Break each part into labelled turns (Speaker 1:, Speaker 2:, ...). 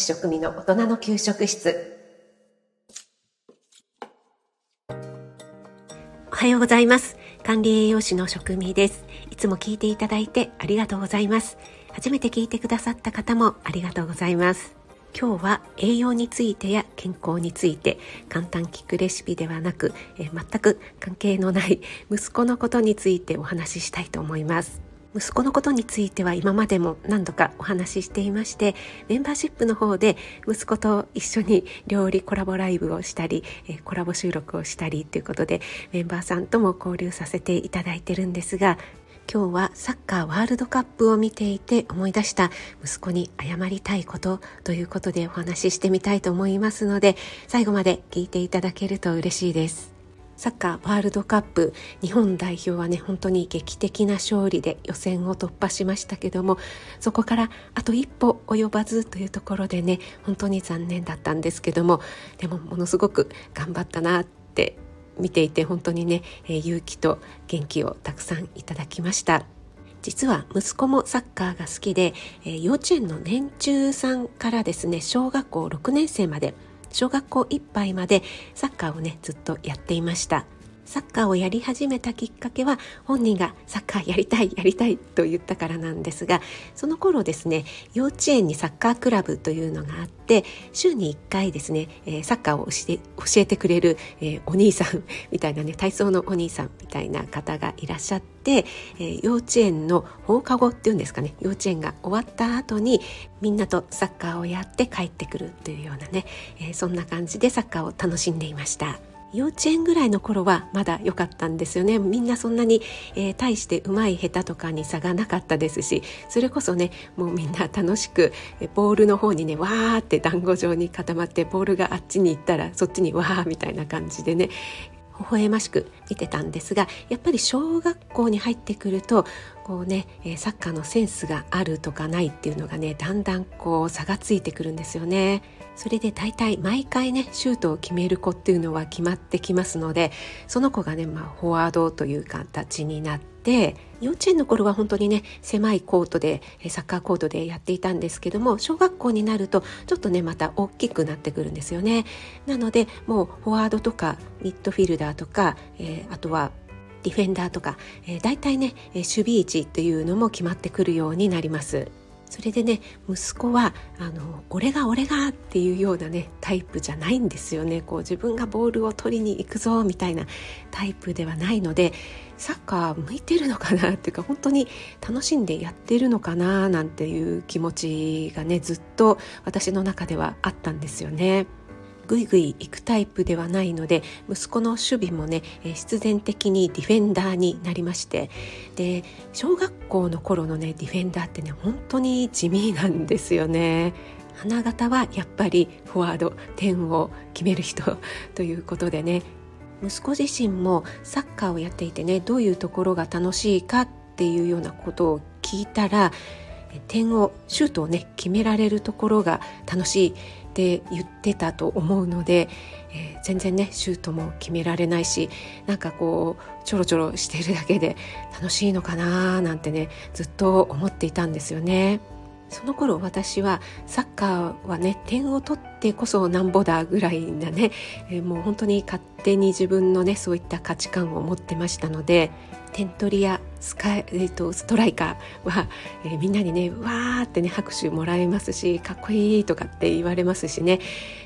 Speaker 1: 室栄養士食味の大人の給食室。
Speaker 2: おはようございます。管理栄養士の食味です。いつも聞いていただいてありがとうございます。初めて聞いてくださった方もありがとうございます。今日は栄養についてや健康について簡単聞くレシピではなく、え全く関係のない息子のことについてお話ししたいと思います。息子のことについては今までも何度かお話ししていましてメンバーシップの方で息子と一緒に料理コラボライブをしたりコラボ収録をしたりということでメンバーさんとも交流させていただいてるんですが今日はサッカーワールドカップを見ていて思い出した息子に謝りたいことということでお話ししてみたいと思いますので最後まで聞いていただけると嬉しいです。サッカーワールドカップ日本代表はね本当に劇的な勝利で予選を突破しましたけどもそこからあと一歩及ばずというところでね本当に残念だったんですけどもでもものすごく頑張ったなって見ていて本当にね、え勇気と元気をたくさんいただきました。実は息子もサッカーが好きで、え幼稚園の年中さんからですね小学校6年生まで小学校いっぱいまでサッカーをねずっとやっていました。サッカーをやり始めたきっかけは本人がサッカーやりたいやりたいと言ったからなんですがその頃ですね幼稚園にサッカークラブというのがあって週に1回ですね、え、サッカーを教え教えてくれる、え、お兄さんみたいなね体操のお兄さんみたいな方がいらっしゃって、え、幼稚園の放課後っていうんですかね幼稚園が終わった後にみんなとサッカーをやって帰ってくるというようなね、えそんな感じでサッカーを楽しんでいました。幼稚園ぐらいの頃はまだ良かったんですよねみんなそんなに、えー、大してうまい下手とかに差がなかったですしそれこそねもうみんな楽しくボールの方にねわーって団子状に固まってボールがあっちに行ったらそっちにわーみたいな感じでね微笑ましく見てたんですがやっぱり小学校に入ってくるとこうねサッカーのセンスがあるとかないっていうのがねだんだんこう差がついてくるんですよね。それで大体毎回ねシュートを決める子っていうのは決まってきますのでその子がね、まあ、フォワードという形になって幼稚園の頃は本当にね狭いコートでサッカーコートでやっていたんですけども小学校になるとちょっとねまた大きくなってくるんですよね。なのでもうフォワードとかミッドフィルダーとか、えー、あとはディフェンダーとか、えー、大体ね守備位置っていうのも決まってくるようになります。それでね息子はあの俺が俺がっていうようなねタイプじゃないんですよねこう自分がボールを取りに行くぞみたいなタイプではないのでサッカー向いてるのかなっていうか本当に楽しんでやってるのかななんていう気持ちがねずっと私の中ではあったんですよね。ぐいぐい行くタイプではないので息子の守備もね必然的にディフェンダーになりましてで小学校の頃のねディフェンダーってね本当に地味なんですよね。花形はやっぱりフォワード点を決める人 ということでね息子自身もサッカーをやっていてねどういうところが楽しいかっていうようなことを聞いたら点をシュートをね決められるところが楽しいって言ってたと思うので、えー、全然ねシュートも決められないしなんかこうちょろちょろしてるだけで楽しいのかななんてねずっと思っていたんですよね。その頃私はサッカーはね点を取ってこそなんぼだぐらいなね、えー、もう本当に勝手に自分のねそういった価値観を持ってましたので点取りやスカえーと、ストライカーは、えー、みんなにねわーってね拍手もらえますしかっこいいとかって言われますしね。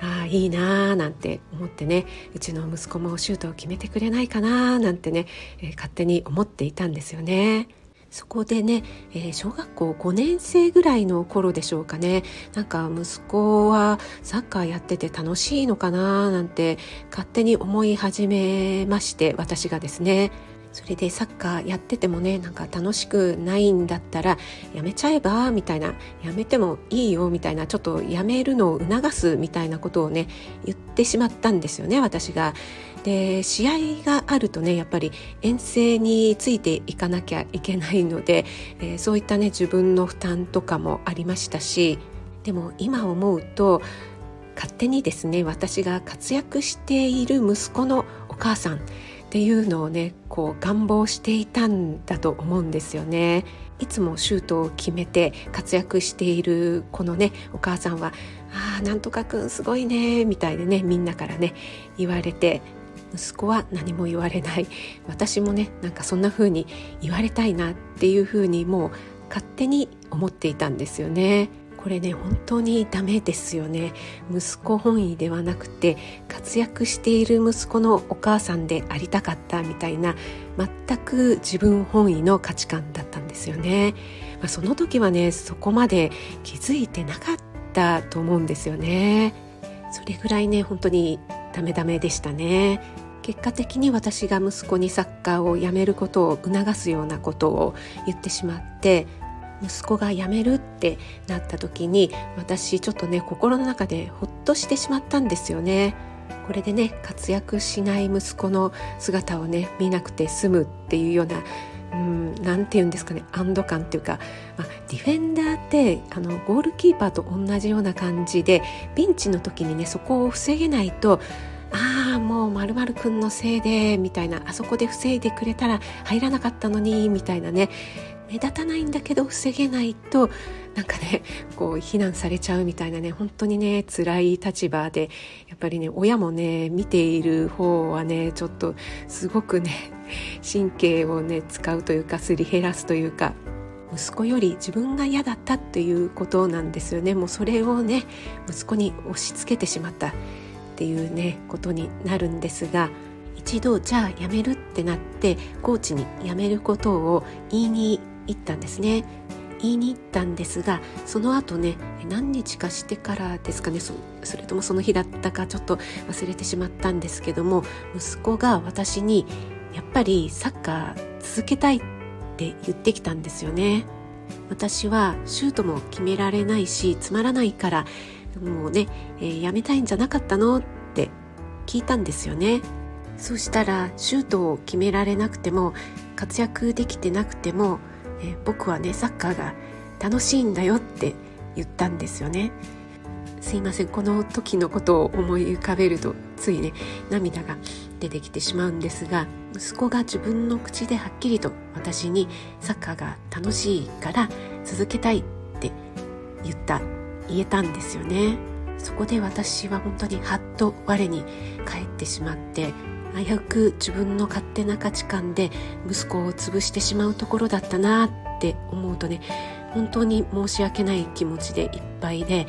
Speaker 2: ああいいなーなんて思ってねうちの息子もシュートを決めてくれないかななんてね、えー、勝手に思っていたんですよね。そこでね、えー、小学校5年生ぐらいの頃でしょうかね。なんか息子はサッカーやってて楽しいのかななんて勝手に思い始めまして私がですね。それでサッカーやっててもねなんか楽しくないんだったらやめちゃえばみたいなやめてもいいよみたいなちょっとやめるのを促すみたいなことをね言ってしまったんですよね私が。で試合があるとねやっぱり遠征についていかなきゃいけないので、えー、そういったね自分の負担とかもありましたしでも今思うと勝手にですね私が活躍している息子のお母さんっていうのをねこう願望していたんだと思うんですよね。いつもシュートを決めて活躍しているこのねお母さんは「ああなんとかくんすごいね」みたいでねみんなからね言われて息子は何も言われない私もねなんかそんな風に言われたいなっていう風にもう勝手に思っていたんですよね。これね本当にダメですよね。息子本位ではなくて活躍している息子のお母さんでありたかったみたいな全く自分本位の価値観だったんですよね、まあ、その時はねそこまで気づいてなかったと思うんですよね。それぐらいね本当にダメダメでしたね。結果的に私が息子にサッカーをやめることを促すようなことを言ってしまって息子が辞めるってなった時に私ちょっとね心の中でほっとしてしまったんですよね。これでね活躍しない息子の姿をね見なくて済むっていうようなうんなんて言うんですかね安堵感っていうか、まあ、ディフェンダーってあのゴールキーパーと同じような感じでピンチの時にねそこを防げないとああもうまるくんのせいでみたいなあそこで防いでくれたら入らなかったのにみたいなね目立たないんだけど防げないとなんかねこう非難されちゃうみたいなね本当にね辛い立場でやっぱりね親もね見ている方はねちょっとすごくね神経をね使うというかすり減らすというか息子より自分が嫌だったっていうことなんですよね。もうそれをね息子に押し付けてしまったっていうねことになるんですが一度じゃあ辞めるってなってコーチに辞めることを言いに行ったんですね。言いに行ったんですがその後ね何日かしてからですかねそれともその日だったかちょっと忘れてしまったんですけども息子が私にやっぱりサッカー続けたいって言ってきたんですよね。私はシュートも決められないしつまらないからもうね、えー、やめたいんじゃなかったの？って聞いたんですよね。そしたらシュートを決められなくても活躍できてなくてもえ僕はねサッカーが楽しいんだよって言ったんですよね。すいませんこの時のことを思い浮かべるとついね涙が出てきてしまうんですが息子が自分の口ではっきりと私にサッカーが楽しいから続けたいって言った言えたんですよね。そこで私は本当にハッと我に返ってしまって危うく自分の勝手な価値観で息子を潰してしまうところだったなって思うとね本当に申し訳ない気持ちでいっぱいで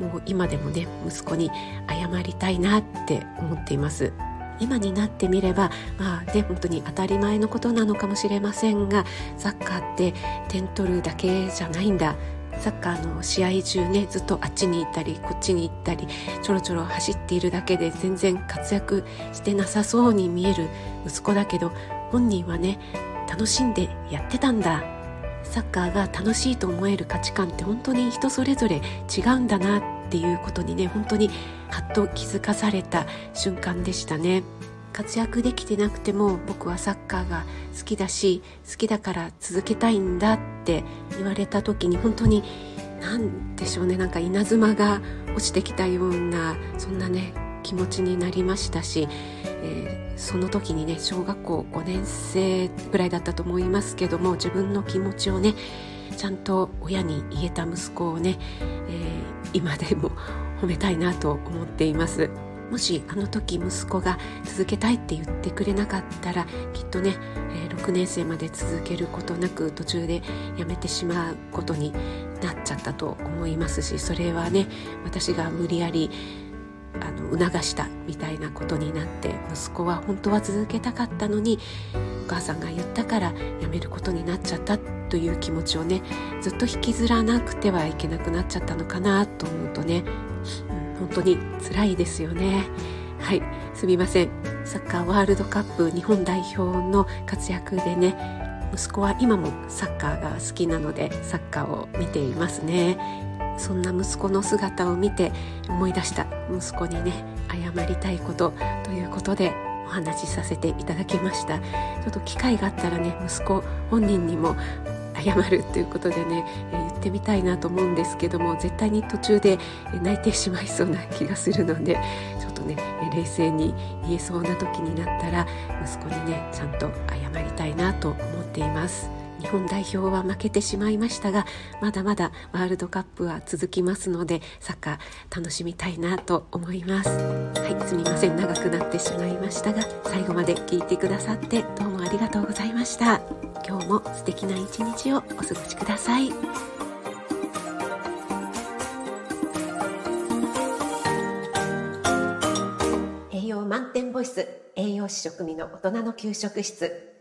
Speaker 2: もう今でもね息子に謝りたいなって思っています。今になってみればまあね本当に当たり前のことなのかもしれませんがサッカーって点取るだけじゃないんだ。サッカーの試合中ねずっとあっちに行ったりこっちに行ったりちょろちょろ走っているだけで全然活躍してなさそうに見える息子だけど本人はね楽しんでやってたんだサッカーが楽しいと思える価値観って本当に人それぞれ違うんだなっていうことにね本当にはっと気づかされた瞬間でしたね。活躍できてなくても僕はサッカーが好きだし好きだから続けたいんだって言われた時に本当に何でしょうねなんか稲妻が落ちてきたようなそんなね気持ちになりましたし、えー、その時にね小学校5年生ぐらいだったと思いますけども自分の気持ちをねちゃんと親に言えた息子をね、えー、今でも 褒めたいなと思っています。もしあの時息子が続けたいって言ってくれなかったらきっとね、えー、6年生まで続けることなく途中でやめてしまうことになっちゃったと思いますしそれはね私が無理やりあの促したみたいなことになって息子は本当は続けたかったのにお母さんが言ったからやめることになっちゃったという気持ちをねずっと引きずらなくてはいけなくなっちゃったのかなと思うとね、本当に辛いですよね。はい。すみません。サッカーワールドカップ日本代表の活躍でね息子は今もサッカーが好きなのでサッカーを見ていますね。そんな息子の姿を見て思い出した息子にね謝りたいことということでお話しさせていただきました。ちょっと機会があったらね息子本人にも謝るということでね、てみたいなと思うんですけども絶対に途中で泣いてしまいそうな気がするのでちょっとね冷静に言えそうな時になったら息子にねちゃんと謝りたいなと思っています。日本代表は負けてしまいましたがまだまだワールドカップは続きますのでサッカー楽しみたいなと思います。はいすみません。長くなってしまいましたが最後まで聞いてくださってどうもありがとうございました。今日も素敵な一日をお過ごしください。
Speaker 1: ボイス栄養士食味の大人の給食室。